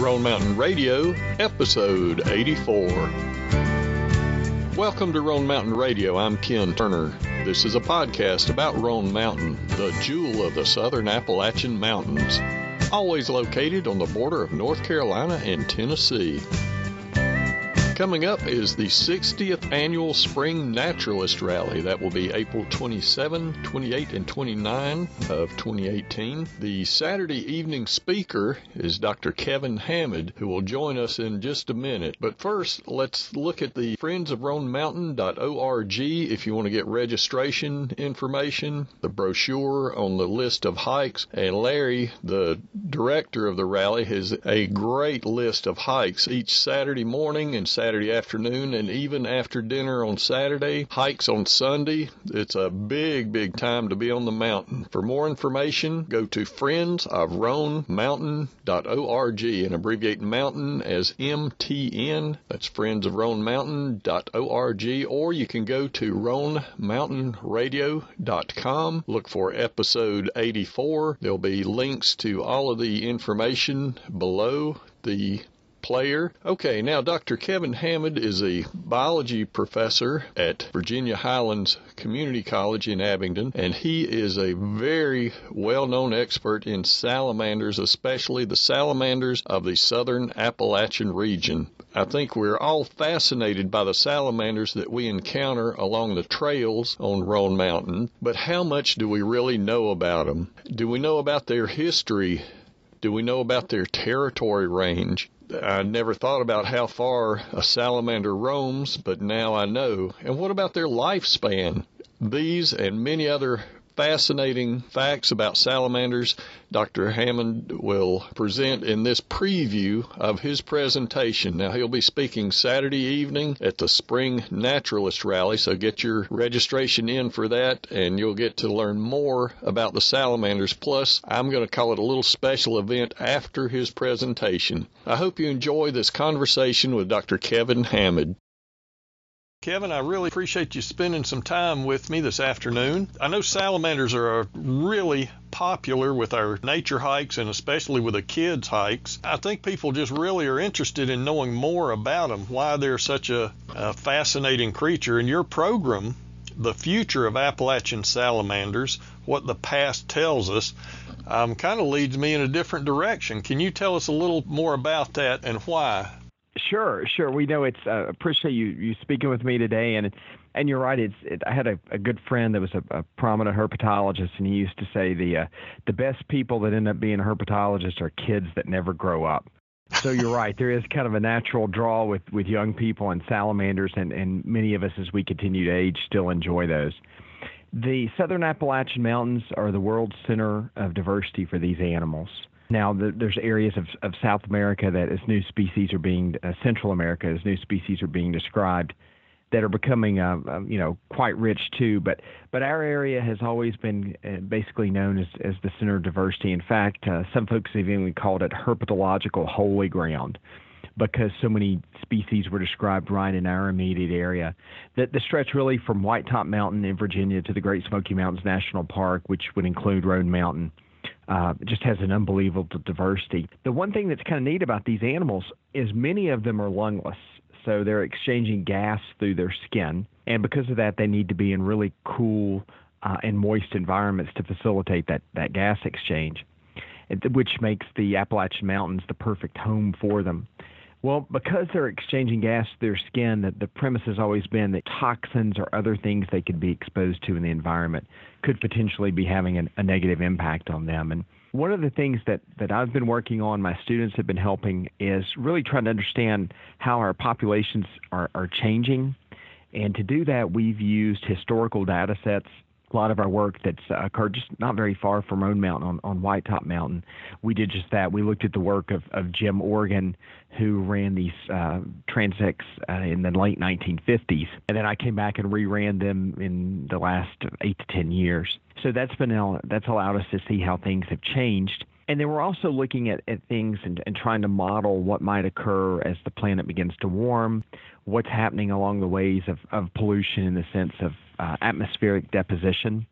Roan Mountain Radio, episode 84. Welcome to Roan Mountain Radio. I'm Ken Turner. This is a podcast about Roan Mountain, the jewel of the southern Appalachian Mountains, always located on the border of North Carolina and Tennessee. Coming up is the 60th annual Spring Naturalist Rally. That will be April 27, 28, and 29 of 2018. The Saturday evening speaker is Dr. Kevin Hamed, who will join us in just a minute. But first, let's look at the friendsofroanmountain.org if you want to get registration information, the brochure on the list of hikes. And Larry, the director of the rally, has a great list of hikes each Saturday morning and Saturday Saturday afternoon and even after dinner on Saturday, hikes on Sunday. It's a big, big time to be on the mountain. For more information, go to friendsofroanmountain.org and abbreviate mountain as MTN. That's friendsofroanmountain.org or you can go to roanmountainradio.com. Look for episode 84. There'll be links to all of the information below the player. Okay, now Dr. Kevin Hamed is a biology professor at Virginia Highlands Community College in Abingdon, and he is a very well known expert in salamanders, especially the salamanders of the southern Appalachian region. I think we're all fascinated by the salamanders that we encounter along the trails on Roan Mountain, but how much do we really know about them? Do we know about their history? Do we know about their territory range? I never thought about how far a salamander roams, but now I know. And what about their lifespan? These and many other fascinating facts about salamanders Dr. Hamed will present in this preview of his presentation. Now, he'll be speaking Saturday evening at the Spring Naturalist Rally, so get your registration in for that and you'll get to learn more about the salamanders. Plus, I'm going to call it a little special event after his presentation. I hope you enjoy this conversation with Dr. Kevin Hamed. Kevin, I really appreciate you spending some time with me this afternoon. I know salamanders are really popular with our nature hikes and especially with the kids' hikes. I think people just really are interested in knowing more about them, why they're such a, a fascinating creature. And your program, The Future of Appalachian Salamanders, What the Past Tells Us, um, kind of leads me in a different direction. Can you tell us a little more about that and why? Sure, sure. We know it's. Uh, appreciate you you speaking with me today, and and you're right. It's. It, I had a, a good friend that was a, a prominent herpetologist, and he used to say the uh, the best people that end up being herpetologists are kids that never grow up. So you're right. There is kind of a natural draw with with young people and salamanders, and and many of us as we continue to age still enjoy those. The Southern Appalachian Mountains are the world center of diversity for these animals. Now, the, there's areas of, of South America that as new species are being, uh, Central America as new species are being described, that are becoming, uh, uh, you know, quite rich too. But but our area has always been uh, basically known as as the center of diversity. In fact, uh, some folks have even called it herpetological holy ground because so many species were described right in our immediate area. That the stretch really from White Top Mountain in Virginia to the Great Smoky Mountains National Park, which would include Roan Mountain uh, just has an unbelievable diversity. The one thing that's kind of neat about these animals is many of them are lungless, so they're exchanging gas through their skin, and because of that, they need to be in really cool uh, and moist environments to facilitate that that gas exchange, which makes the Appalachian Mountains the perfect home for them. Well, because they're exchanging gas through their skin, the, premise has always been that toxins or other things they could be exposed to in the environment could potentially be having an, a negative impact on them. And one of the things that, that I've been working on, my students have been helping, is really trying to understand how our populations are, are changing. And to do that, we've used historical data sets a lot of our work that's uh, occurred just not very far from Roan Mountain on, on White Top Mountain. We did just that. We looked at the work of, of Jim Organ, who ran these uh, transects uh, in the late 1950s, and then I came back and reran them in the last eight to ten years. So that's been that's allowed us to see how things have changed. And then we're also looking at, at things and, and trying to model what might occur as the planet begins to warm, what's happening along the ways of, of pollution in the sense of uh, atmospheric deposition.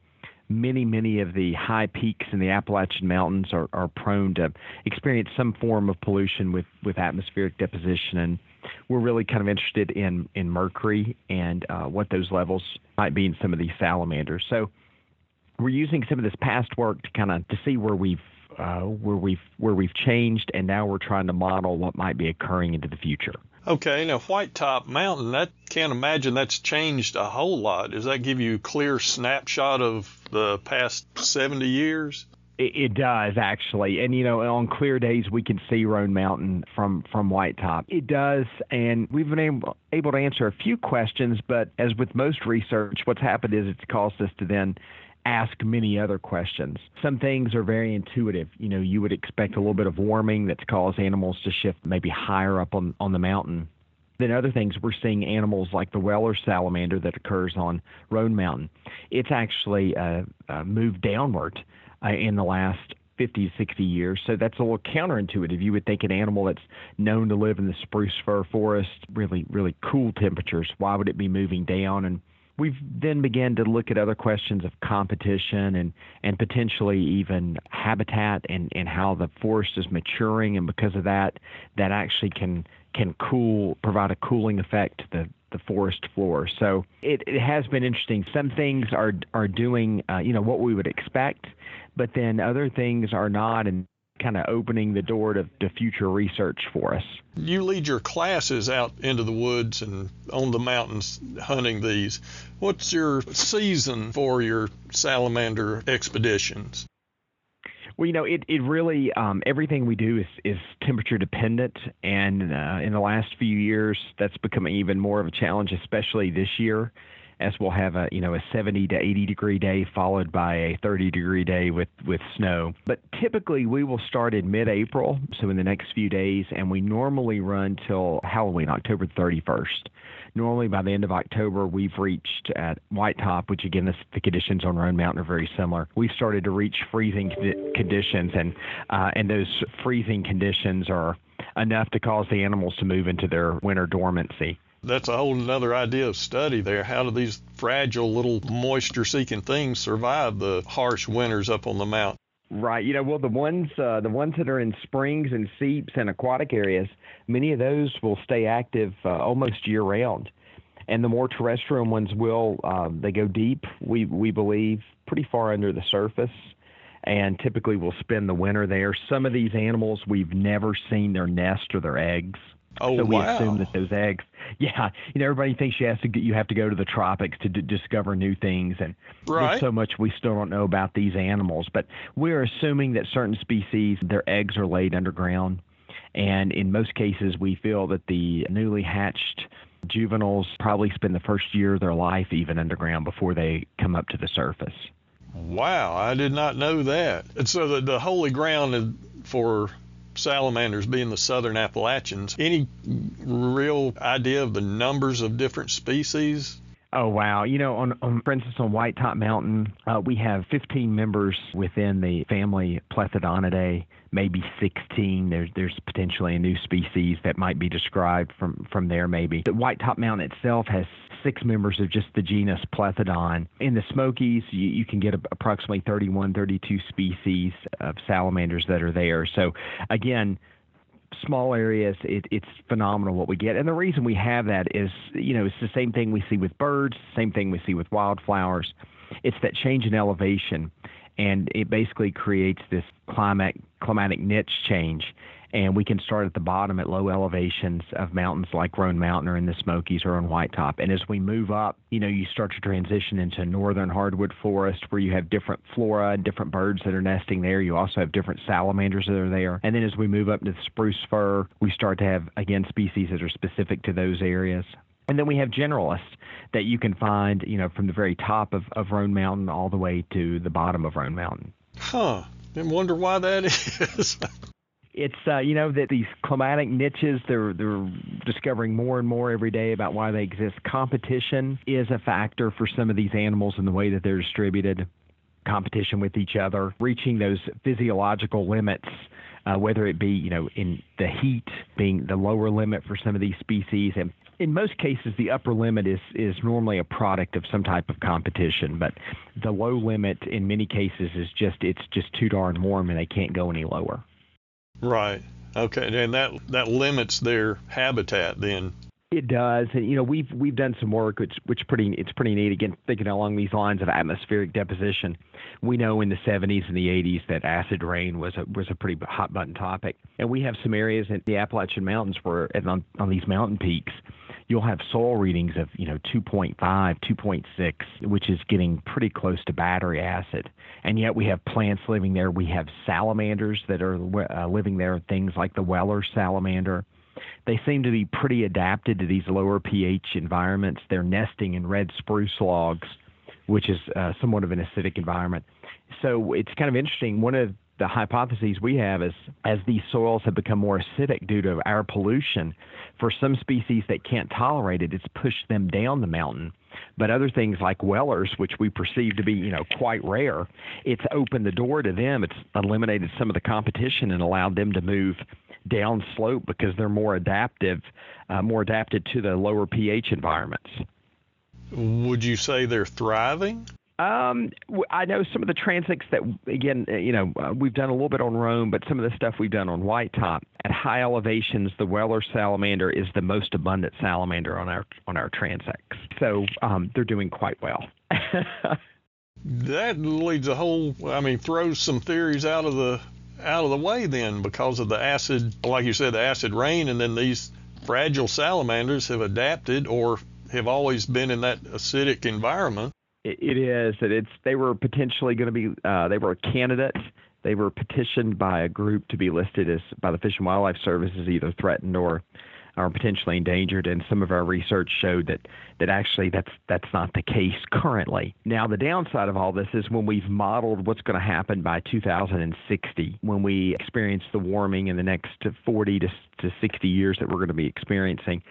many, many of the high peaks in the Appalachian Mountains are, are prone to experience some form of pollution with, with atmospheric deposition. And we're really kind of interested in, in mercury and uh, what those levels might be in some of these salamanders. So we're using some of this past work to kind of to see where we've uh, where we've where we've changed, and now we're trying to model what might be occurring into the future. Okay, now White Top Mountain, that can't imagine that's changed a whole lot. Does that give you a clear snapshot of the past 70 years? It, it does actually, and you know, on clear days we can see Roan Mountain from from White Top. It does, and we've been able able to answer a few questions. But as with most research, what's happened is it's caused us to then ask many other questions. Some things are very intuitive. You know, you would expect a little bit of warming that's caused animals to shift maybe higher up on, on the mountain. Then other things, we're seeing animals like the Weller salamander that occurs on Roan Mountain. It's actually uh, uh, moved downward uh, in the last 50, 60 years. So that's a little counterintuitive. You would think an animal that's known to live in the spruce fir forest, really, really cool temperatures, why would it be moving down? And we've then began to look at other questions of competition and, and potentially even habitat and, and how the forest is maturing and because of that that actually can can cool provide a cooling effect to the the forest floor. So it, it has been interesting. Some things are are doing uh, you know what we would expect, but then other things are not, and kind of opening the door to, to future research for us. You lead your classes out into the woods and on the mountains hunting these. What's your season for your salamander expeditions? Well, you know, it, it really, um, everything we do is, is temperature dependent. And uh, in the last few years, that's becoming even more of a challenge, especially this year as we'll have a you know a 70 to 80 degree day followed by a 30 degree day with with snow. But typically we will start in mid-April, so in the next few days, and we normally run till Halloween, October 31st. Normally by the end of October we've reached at White Top, which again the, the conditions on Roan Mountain are very similar. We've started to reach freezing conditions, and uh, and those freezing conditions are enough to cause the animals to move into their winter dormancy that's a whole another idea of study there. How do these fragile little moisture seeking things survive the harsh winters up on the mountain? Right. You know, well, the ones uh, the ones that are in springs and seeps and aquatic areas, many of those will stay active uh, almost year round, and the more terrestrial ones will uh, they go deep. We we believe pretty far under the surface, and typically will spend the winter there. Some of these animals we've never seen their nest or their eggs. Oh, so we wow. assume that those eggs, yeah, you know, everybody thinks you have to get, you have to go to the tropics to d- discover new things, and right. there's so much we still don't know about these animals. But we're assuming that certain species, their eggs are laid underground, and in most cases, we feel that the newly hatched juveniles probably spend the first year of their life even underground before they come up to the surface. Wow, I did not know that. And so the, the holy ground for salamanders being the southern Appalachians. Any real idea of the numbers of different species? Oh wow! You know, on, on for instance, on White Top Mountain, uh, we have 15 members within the family Plethodontidae. Maybe 16. There's there's potentially a new species that might be described from from there. Maybe the White Top Mountain itself has six members of just the genus Plethodon. In the Smokies, you, you can get approximately 31, 32 species of salamanders that are there. So, again, small areas, it, it's phenomenal what we get. And the reason we have that is, you know, it's the same thing we see with birds, same thing we see with wildflowers. It's that change in elevation, and it basically creates this climatic climatic niche change and we can start at the bottom at low elevations of mountains like Roan Mountain or in the Smokies or on White Top. And as we move up, you know, you start to transition into northern hardwood forest where you have different flora and different birds that are nesting there. You also have different salamanders that are there. And then as we move up to the spruce fir, we start to have, again, species that are specific to those areas. And then we have generalists that you can find, you know, from the very top of, of Roan Mountain all the way to the bottom of Roan Mountain. Huh. And wonder why that is. it's uh, you know that these climatic niches they're they're discovering more and more every day about why they exist. Competition is a factor for some of these animals in the way that they're distributed. Competition with each other, reaching those physiological limits, uh, whether it be you know in the heat being the lower limit for some of these species, and in most cases, the upper limit is is normally a product of some type of competition, but the low limit in many cases is just it's just too darn warm and they can't go any lower. Right. Okay, and that that limits their habitat then. It does, and you know we've we've done some work, which which pretty it's pretty neat. Again, thinking along these lines of atmospheric deposition, we know in the 70s and the 80s that acid rain was a was a pretty hot button topic, and we have some areas in the Appalachian Mountains where on on these mountain peaks, you'll have soil readings of you know 2.5, 2.6, which is getting pretty close to battery acid, and yet we have plants living there. We have salamanders that are uh, living there, things like the Weller salamander they seem to be pretty adapted to these lower pH environments. They're nesting in red spruce logs, which is uh, somewhat of an acidic environment. So it's kind of interesting. One of the hypotheses we have is as these soils have become more acidic due to our pollution, for some species that can't tolerate it, it's pushed them down the mountain. But other things like Wellers, which we perceive to be, you know, quite rare, it's opened the door to them. It's eliminated some of the competition and allowed them to move down slope because they're more adaptive, uh, more adapted to the lower pH environments. Would you say they're thriving? Um, I know some of the transects that, again, uh, you know, uh, we've done a little bit on Roan, but some of the stuff we've done on White Top at high elevations, the Weller salamander is the most abundant salamander on our on our transects. So um, they're doing quite well. that leads a whole, I mean, throws some theories out of the out of the way then because of the acid, like you said, the acid rain, and then these fragile salamanders have adapted or have always been in that acidic environment. It is that it's they were potentially going to be uh, they were a candidate. They were petitioned by a group to be listed as by the Fish and Wildlife Service as either threatened or are potentially endangered, and some of our research showed that that actually that's that's not the case currently. Now, the downside of all this is when we've modeled what's going to happen by 2060, when we experience the warming in the next 40 to, to 60 years that we're going to be experiencing,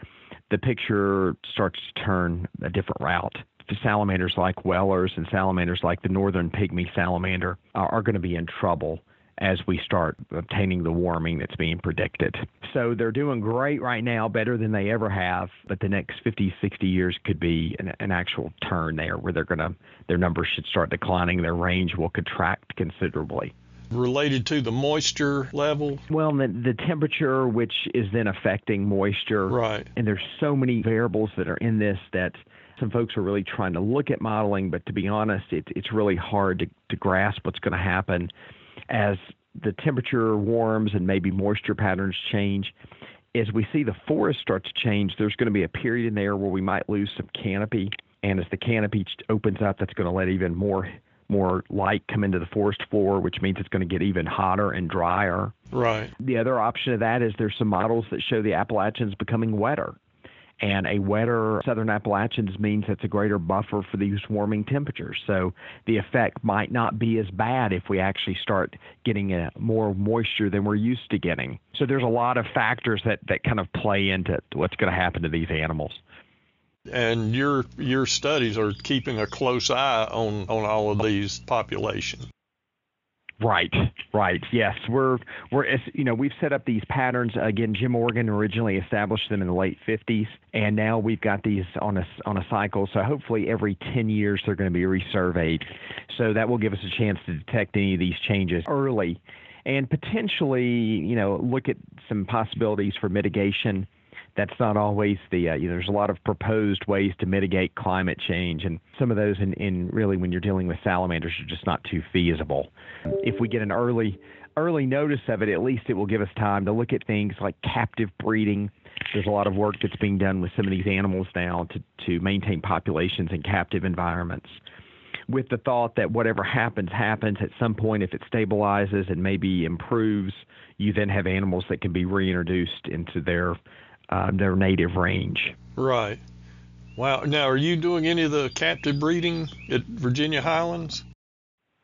the picture starts to turn a different route salamanders like Wellers and salamanders like the northern pygmy salamander are, are going to be in trouble as we start obtaining the warming that's being predicted. So they're doing great right now, better than they ever have, but the next 50, 60 years could be an, an actual turn there where they're going to their numbers should start declining, their range will contract considerably related to the moisture level? Well, the, the temperature, which is then affecting moisture. Right. And there's so many variables that are in this that some folks are really trying to look at modeling, but to be honest, it, it's really hard to, to grasp what's going to happen as the temperature warms and maybe moisture patterns change, as we see the forest start to change, there's going to be a period in there where we might lose some canopy. And as the canopy opens up, that's going to let even more more light come into the forest floor, which means it's going to get even hotter and drier. Right. The other option of that is there's some models that show the Appalachians becoming wetter and a wetter southern Appalachians means it's a greater buffer for these warming temperatures. So the effect might not be as bad if we actually start getting a, more moisture than we're used to getting. So there's a lot of factors that, that kind of play into what's going to happen to these animals. And your your studies are keeping a close eye on, on all of these populations. Right, right. Yes, we're we're you know we've set up these patterns again. Jim Organ originally established them in the late 50s, and now we've got these on a on a cycle. So hopefully every 10 years they're going to be resurveyed. So that will give us a chance to detect any of these changes early, and potentially you know look at some possibilities for mitigation that's not always the uh, you know, there's a lot of proposed ways to mitigate climate change and some of those in, in really when you're dealing with salamanders are just not too feasible. If we get an early early notice of it at least it will give us time to look at things like captive breeding. There's a lot of work that's being done with some of these animals now to, to maintain populations in captive environments. With the thought that whatever happens happens. At some point if it stabilizes and maybe improves you then have animals that can be reintroduced into their uh, their native range. Right. Wow. Now, are you doing any of the captive breeding at Virginia Highlands?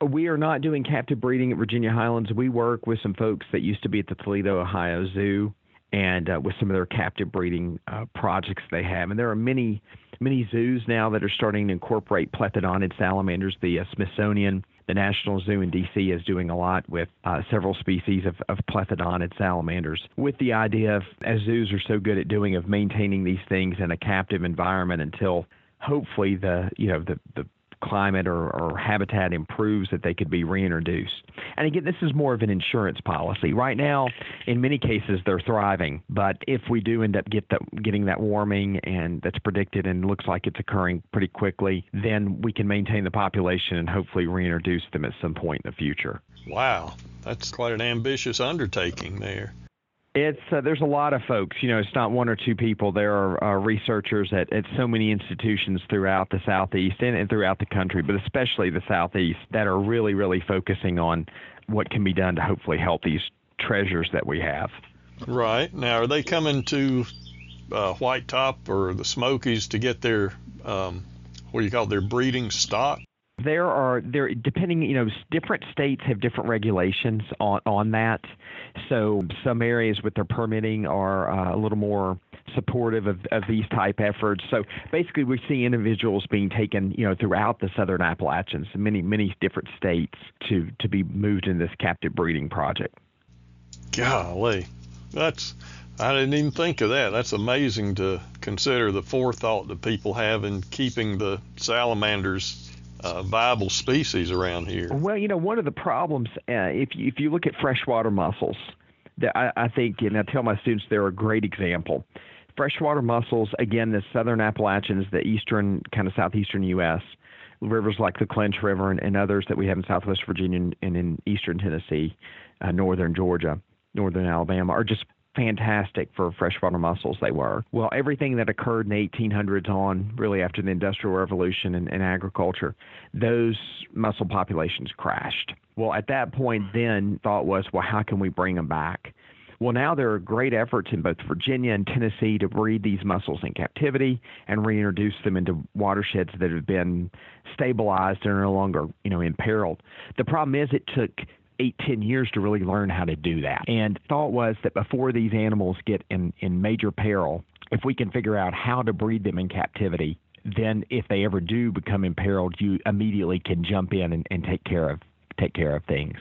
We are not doing captive breeding at Virginia Highlands. We work with some folks that used to be at the Toledo, Ohio Zoo, and uh, with some of their captive breeding uh, projects they have. And there are many, many zoos now that are starting to incorporate plethodonid salamanders. The uh, Smithsonian The National Zoo in D.C. is doing a lot with uh, several species of, of plethodonid salamanders, with the idea of, as zoos are so good at doing, of maintaining these things in a captive environment until hopefully the you know the the climate or, or habitat improves that they could be reintroduced. And again, this is more of an insurance policy. Right now, in many cases, they're thriving. But if we do end up get the, getting that warming and that's predicted and looks like it's occurring pretty quickly, then we can maintain the population and hopefully reintroduce them at some point in the future. Wow, that's quite an ambitious undertaking there. It's uh, there's a lot of folks. You know, it's not one or two people. There are uh, researchers at, at so many institutions throughout the southeast and, and throughout the country, but especially the southeast, that are really, really focusing on what can be done to hopefully help these treasures that we have. Right now, are they coming to uh, White Top or the Smokies to get their um, what do you call it, their breeding stock? There are there depending you know different states have different regulations on on that. So some areas with their permitting are uh, a little more supportive of, of these type efforts. So basically, we see individuals being taken you know throughout the Southern Appalachians, many many different states to to be moved in this captive breeding project. Golly, that's I didn't even think of that. That's amazing to consider the forethought that people have in keeping the salamanders uh, viable species around here. Well, you know, one of the problems, uh, if you, if you look at freshwater mussels, that I, I think, and I tell my students they're a great example. Freshwater mussels, again, the southern Appalachians, the eastern, kind of southeastern U.S., rivers like the Clinch River and, and others that we have in southwest Virginia and, in eastern Tennessee, uh, northern Georgia, northern Alabama, are just fantastic for freshwater mussels they were. Well, everything that occurred in the 1800s on, really after the Industrial Revolution and, and agriculture, those mussel populations crashed. Well, at that point, then thought was, well, how can we bring them back? Well, now there are great efforts in both Virginia and Tennessee to breed these mussels in captivity and reintroduce them into watersheds that have been stabilized and are no longer, you know, imperiled. The problem is it took eight, ten years to really learn how to do that. And thought was that before these animals get in, in major peril, if we can figure out how to breed them in captivity, then if they ever do become imperiled, you immediately can jump in and, and take care of take care of things.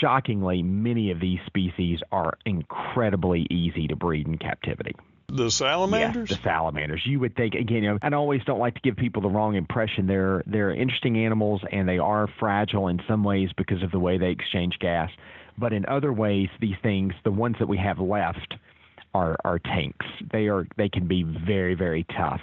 Shockingly, many of these species are incredibly easy to breed in captivity. The salamanders? Yes, the salamanders. You would think again, you know, I always don't like to give people the wrong impression. They're they're interesting animals and they are fragile in some ways because of the way they exchange gas. But in other ways, these things, the ones that we have left, are are tanks. They are they can be very very tough.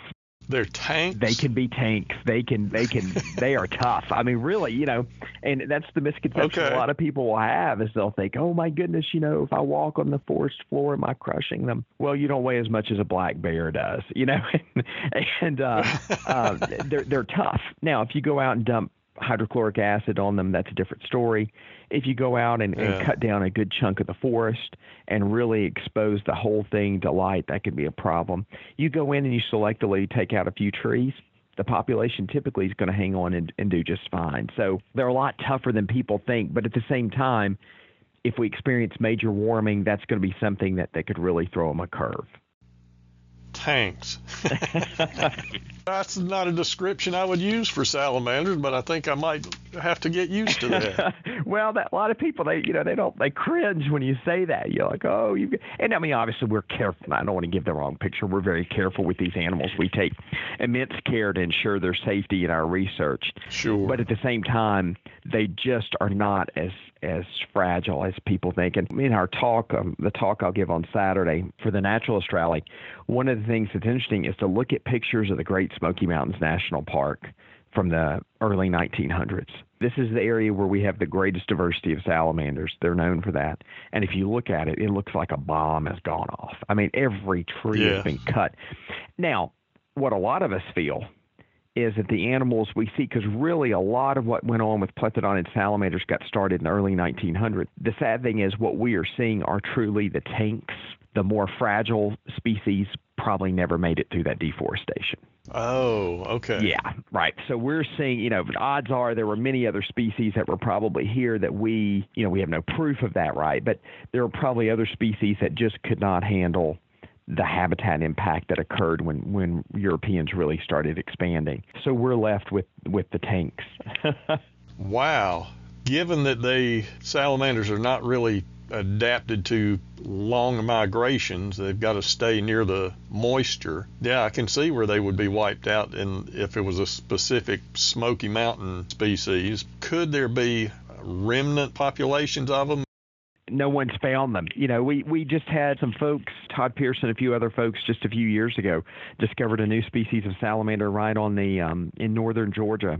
They're tanks. They can be tanks. They can. They can. they are tough. I mean, really, you know, and that's the misconception okay. a lot of people will have is they'll think, oh my goodness, you know, if I walk on the forest floor, am I crushing them? Well, you don't weigh as much as a black bear does, you know, and uh, uh, they're they're tough. Now, if you go out and dump hydrochloric acid on them, that's a different story. If you go out and, yeah. and, cut down a good chunk of the forest and really expose the whole thing to light, that could be a problem. You go in and you selectively take out a few trees. The population typically is going to hang on and, and do just fine. So they're a lot tougher than people think, but at the same time, if we experience major warming, that's going to be something that, that could really throw them a curve tanks. That's not a description I would use for salamanders, but I think I might have to get used to that. well, that, a lot of people they you know they don't they cringe when you say that. You're like, oh, you and I mean obviously we're careful. I don't want to give the wrong picture. We're very careful with these animals. We take immense care to ensure their safety in our research. Sure. But at the same time, they just are not as as fragile as people think. And in our talk, um, the talk I'll give on Saturday for the Naturalist Rally, one of the things that's interesting is to look at pictures of the Great Smoky Mountains National Park from the early 1900s. This is the area where we have the greatest diversity of salamanders. They're known for that. And if you look at it, it looks like a bomb has gone off. I mean, every tree yeah. has been cut. Now, what a lot of us feel is that the animals we see, because really a lot of what went on with plethodonid salamanders got started in the early 1900s. The sad thing is what we are seeing are truly the tanks. The more fragile species probably never made it through that deforestation. Oh, okay. Yeah, right. So we're seeing, you know, odds are there were many other species that were probably here that we, you know, we have no proof of that, right? But there are probably other species that just could not handle the habitat impact that occurred when, when Europeans really started expanding. So we're left with, with the tanks. wow. given that they salamanders are not really adapted to long migrations. They've got to stay near the moisture. Yeah, I can see where they would be wiped out and if it was a specific Smoky Mountain species. Could there be remnant populations of them? No one's found them. You know, we we just had some folks, Todd Pierson, a few other folks, just a few years ago, discovered a new species of salamander right on the um, in northern Georgia,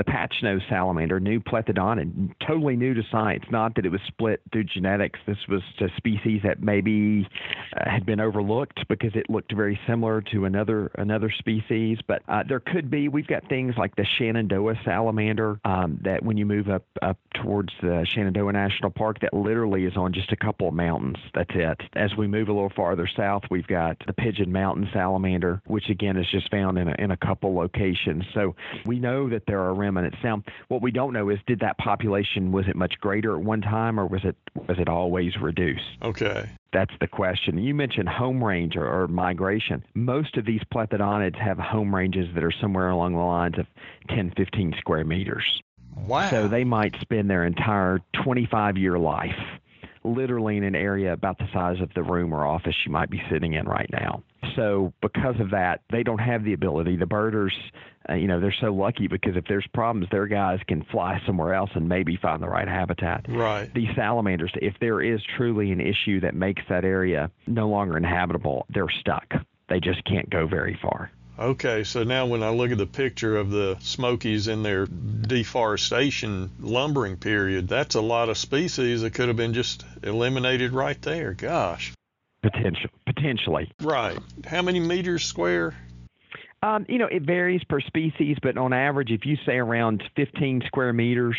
the patch nose salamander, new plethodonid, totally new to science. Not that it was split through genetics. This was a species that maybe uh, had been overlooked because it looked very similar to another another species. But uh, there could be. We've got things like the Shenandoah salamander um, that when you move up up towards the Shenandoah National Park, that literally is on just a couple of mountains. That's it. As we move a little farther south, we've got the Pigeon Mountain salamander, which again is just found in a, in a couple locations. So we know that there are remnants. Now, what we don't know is did that population was it much greater at one time or was it was it always reduced? Okay. That's the question. You mentioned home range or, or, migration. Most of these plethodontids have home ranges that are somewhere along the lines of 10, 15 square meters. Wow. So they might spend their entire 25 year life literally in an area about the size of the room or office you might be sitting in right now. So because of that, they don't have the ability. The birders, uh, you know, they're so lucky because if there's problems, their guys can fly somewhere else and maybe find the right habitat. Right. These salamanders, if there is truly an issue that makes that area no longer inhabitable, they're stuck. They just can't go very far. Okay, so now when I look at the picture of the Smokies in their deforestation lumbering period, that's a lot of species that could have been just eliminated right there. Gosh. Potential, potentially. Right. How many meters square? Um, you know, it varies per species, but on average, if you say around 15 square meters,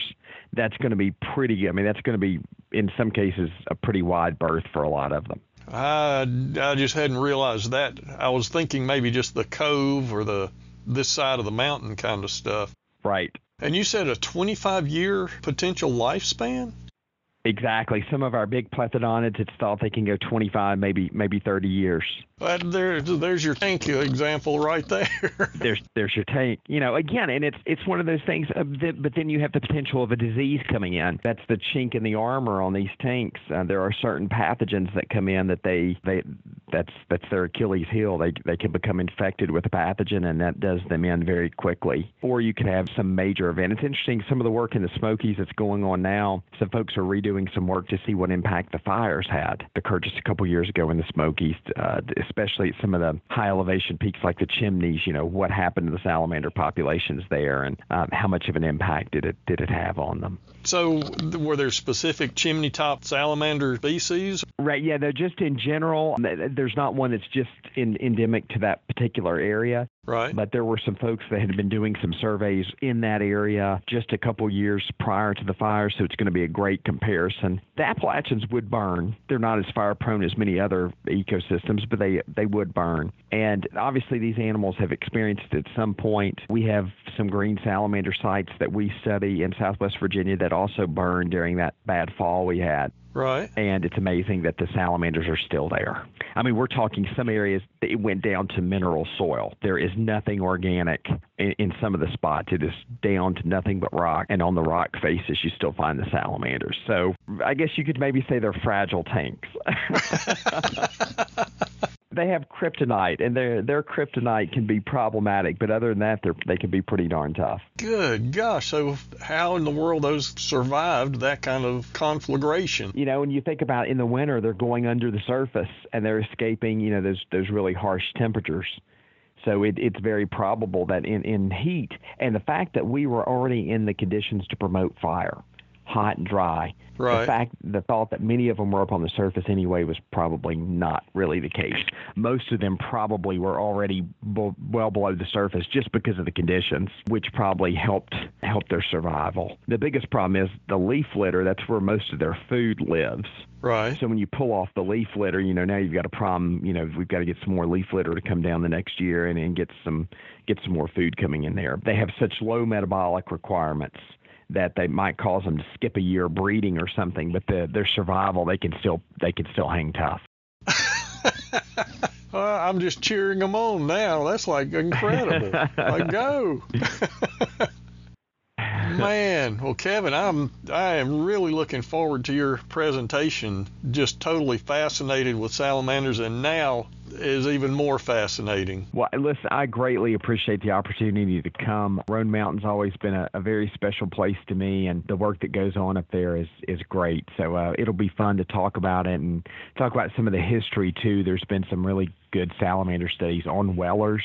that's going to be pretty. I mean, that's going to be, in some cases, a pretty wide berth for a lot of them. I, I just hadn't realized that. I was thinking maybe just the cove or the this side of the mountain kind of stuff. Right. And you said a 25 year potential lifespan? Exactly. Some of our big plethodonids, it's thought they can go 25, maybe maybe 30 years. But there, there's your tank example right there. there's there's your tank. You know, again, and it's it's one of those things. Uh, that, but then you have the potential of a disease coming in. That's the chink in the armor on these tanks. Uh, there are certain pathogens that come in that they they that's that's their Achilles heel. They they can become infected with a pathogen, and that does them in very quickly. Or you could have some major event. It's interesting. Some of the work in the Smokies that's going on now. Some folks are redoing some work to see what impact the fires had. that Occurred just a couple years ago in the Smokies. Uh, especially at some of the high elevation peaks like the chimneys, you know, what happened to the salamander populations there and um, how much of an impact did it did it have on them? So, were there specific chimney top salamander species? Right. Yeah. They're just in general. There's not one that's just in, endemic to that particular area. Right. But there were some folks that had been doing some surveys in that area just a couple years prior to the fire, so it's going to be a great comparison. The Appalachians would burn. They're not as fire prone as many other ecosystems, but they they would burn. And obviously, these animals have experienced it at some point. We have some green salamander sites that we study in Southwest Virginia that also burned during that bad fall we had. Right. And it's amazing that the salamanders are still there. I mean, we're talking some areas that it went down to mineral soil. There is nothing organic in, in some of the spots. It is down to nothing but rock. And on the rock faces, you still find the salamanders. So I guess you could maybe say they're fragile tanks. they have kryptonite, and their their kryptonite can be problematic. But other than that, they they can be pretty darn tough. Good gosh! So how in the world those survived that kind of conflagration? You know, when you think about in the winter, they're going under the surface and they're escaping. You know, those those really harsh temperatures. So it, it's very probable that in, in heat and the fact that we were already in the conditions to promote fire, hot and dry. Right. The fact, the thought that many of them were up on the surface anyway was probably not really the case. Most of them probably were already b- well below the surface just because of the conditions, which probably helped help their survival. The biggest problem is the leaf litter. That's where most of their food lives. Right. So when you pull off the leaf litter, you know now you've got a problem. You know we've got to get some more leaf litter to come down the next year and, and get some get some more food coming in there. They have such low metabolic requirements that they might cause them to skip a year breeding or something, but the, their survival they can still they can still hang tough. I'm just cheering them on now. That's like incredible. like go. man. Well, Kevin, I'm I am really looking forward to your presentation. Just totally fascinated with salamanders, and now is even more fascinating. Well, listen, I greatly appreciate the opportunity to come. Roan Mountain's always been a, a, very special place to me, and the work that goes on up there is is great. So uh, it'll be fun to talk about it and talk about some of the history too. There's been some really good salamander studies on Wellers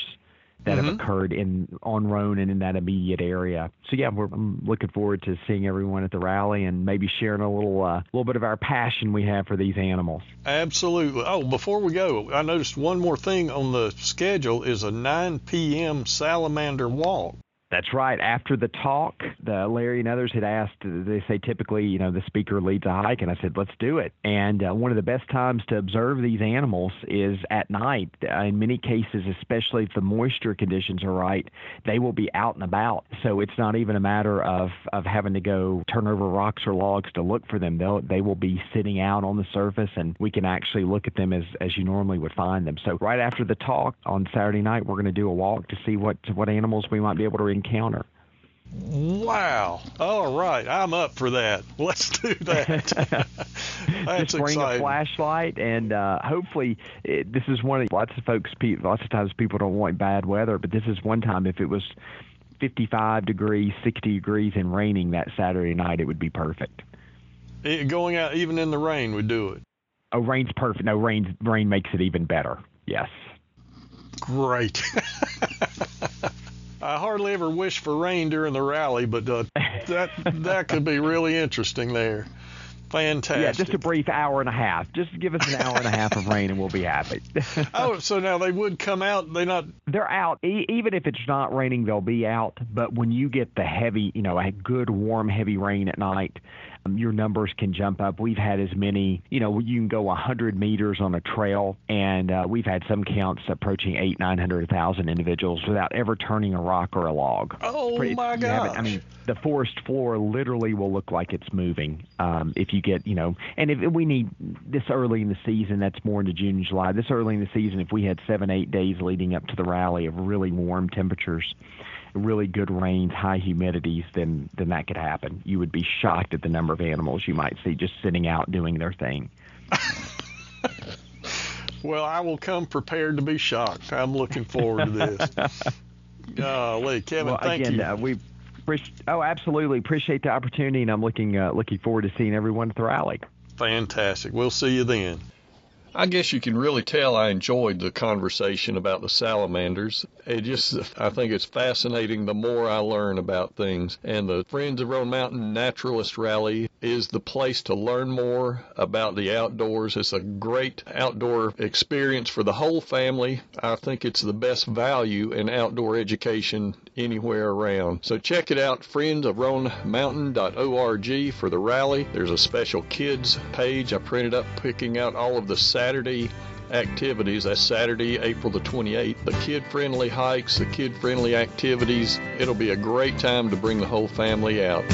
that mm-hmm. have occurred in on Roan and in that immediate area. So yeah, I'm looking forward to seeing everyone at the rally and maybe sharing a little uh, little bit of our passion we have for these animals. Absolutely. Oh, before we go, I noticed one more thing on the schedule is a 9 p.m. salamander walk. That's right. After the talk, the Larry and others had asked. They say typically, you know, the speaker leads a hike, and I said, let's do it. And uh, one of the best times to observe these animals is at night. Uh, in many cases, especially if the moisture conditions are right, they will be out and about. So it's not even a matter of of having to go turn over rocks or logs to look for them. They'll they will be sitting out on the surface, and we can actually look at them as as you normally would find them. So right after the talk on Saturday night, we're going to do a walk to see what what animals we might be able to encounter. Wow. All right. I'm up for that. Let's do that. Just bring exciting. a flashlight, and uh, hopefully, it, this is one of lots of folks. Lots of times, people don't want bad weather, but this is one time. If it was 55 degrees, 60 degrees, and raining that Saturday night, it would be perfect. It, going out even in the rain would do it. Oh, rain's perfect. No, rain rain makes it even better. Yes. Great. I hardly ever wish for rain during the rally, but uh, that that could be really interesting there. Fantastic. Yeah, just a brief hour and a half. Just give us an hour and a half of rain, and we'll be happy. oh, so now they would come out. They not. They're out. E- even if it's not raining, they'll be out. But when you get the heavy, you know, a good warm, heavy rain at night, um, your numbers can jump up. We've had as many, you know, you can go 100 meters on a trail, and uh, we've had some counts approaching eight, nine hundred thousand individuals without ever turning a rock or a log. Oh pretty, my God! I mean, the forest floor literally will look like it's moving um, if you get, you know, and if we need this early in the season, that's more into June and July. This early in the season, if we had seven, eight days leading up to the rally of really warm temperatures really good rains, high humidities, then then that could happen. You would be shocked at the number of animals you might see just sitting out doing their thing. well, I will come prepared to be shocked. I'm looking forward to this. Golly, Kevin, well, thank again, you. Uh, we oh, absolutely appreciate the opportunity, and I'm looking uh, looking forward to seeing everyone at the rally. Fantastic. We'll see you then. I guess you can really tell I enjoyed the conversation about the salamanders. It just, I think it's fascinating the more I learn about things. And the Friends of Roan Mountain Naturalist Rally is the place to learn more about the outdoors. It's a great outdoor experience for the whole family. I think it's the best value in outdoor education anywhere around. So check it out, friendsofroanmountain.org for the rally. There's a special kids page I printed up picking out all of the Saturday activities. That's Saturday, April the 28th. The kid friendly hikes, the kid friendly activities. It'll be a great time to bring the whole family out.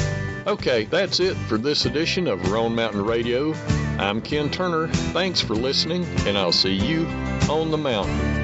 Okay, that's it for this edition of Roan Mountain Radio. I'm Ken Turner. Thanks for listening, and I'll see you on the mountain.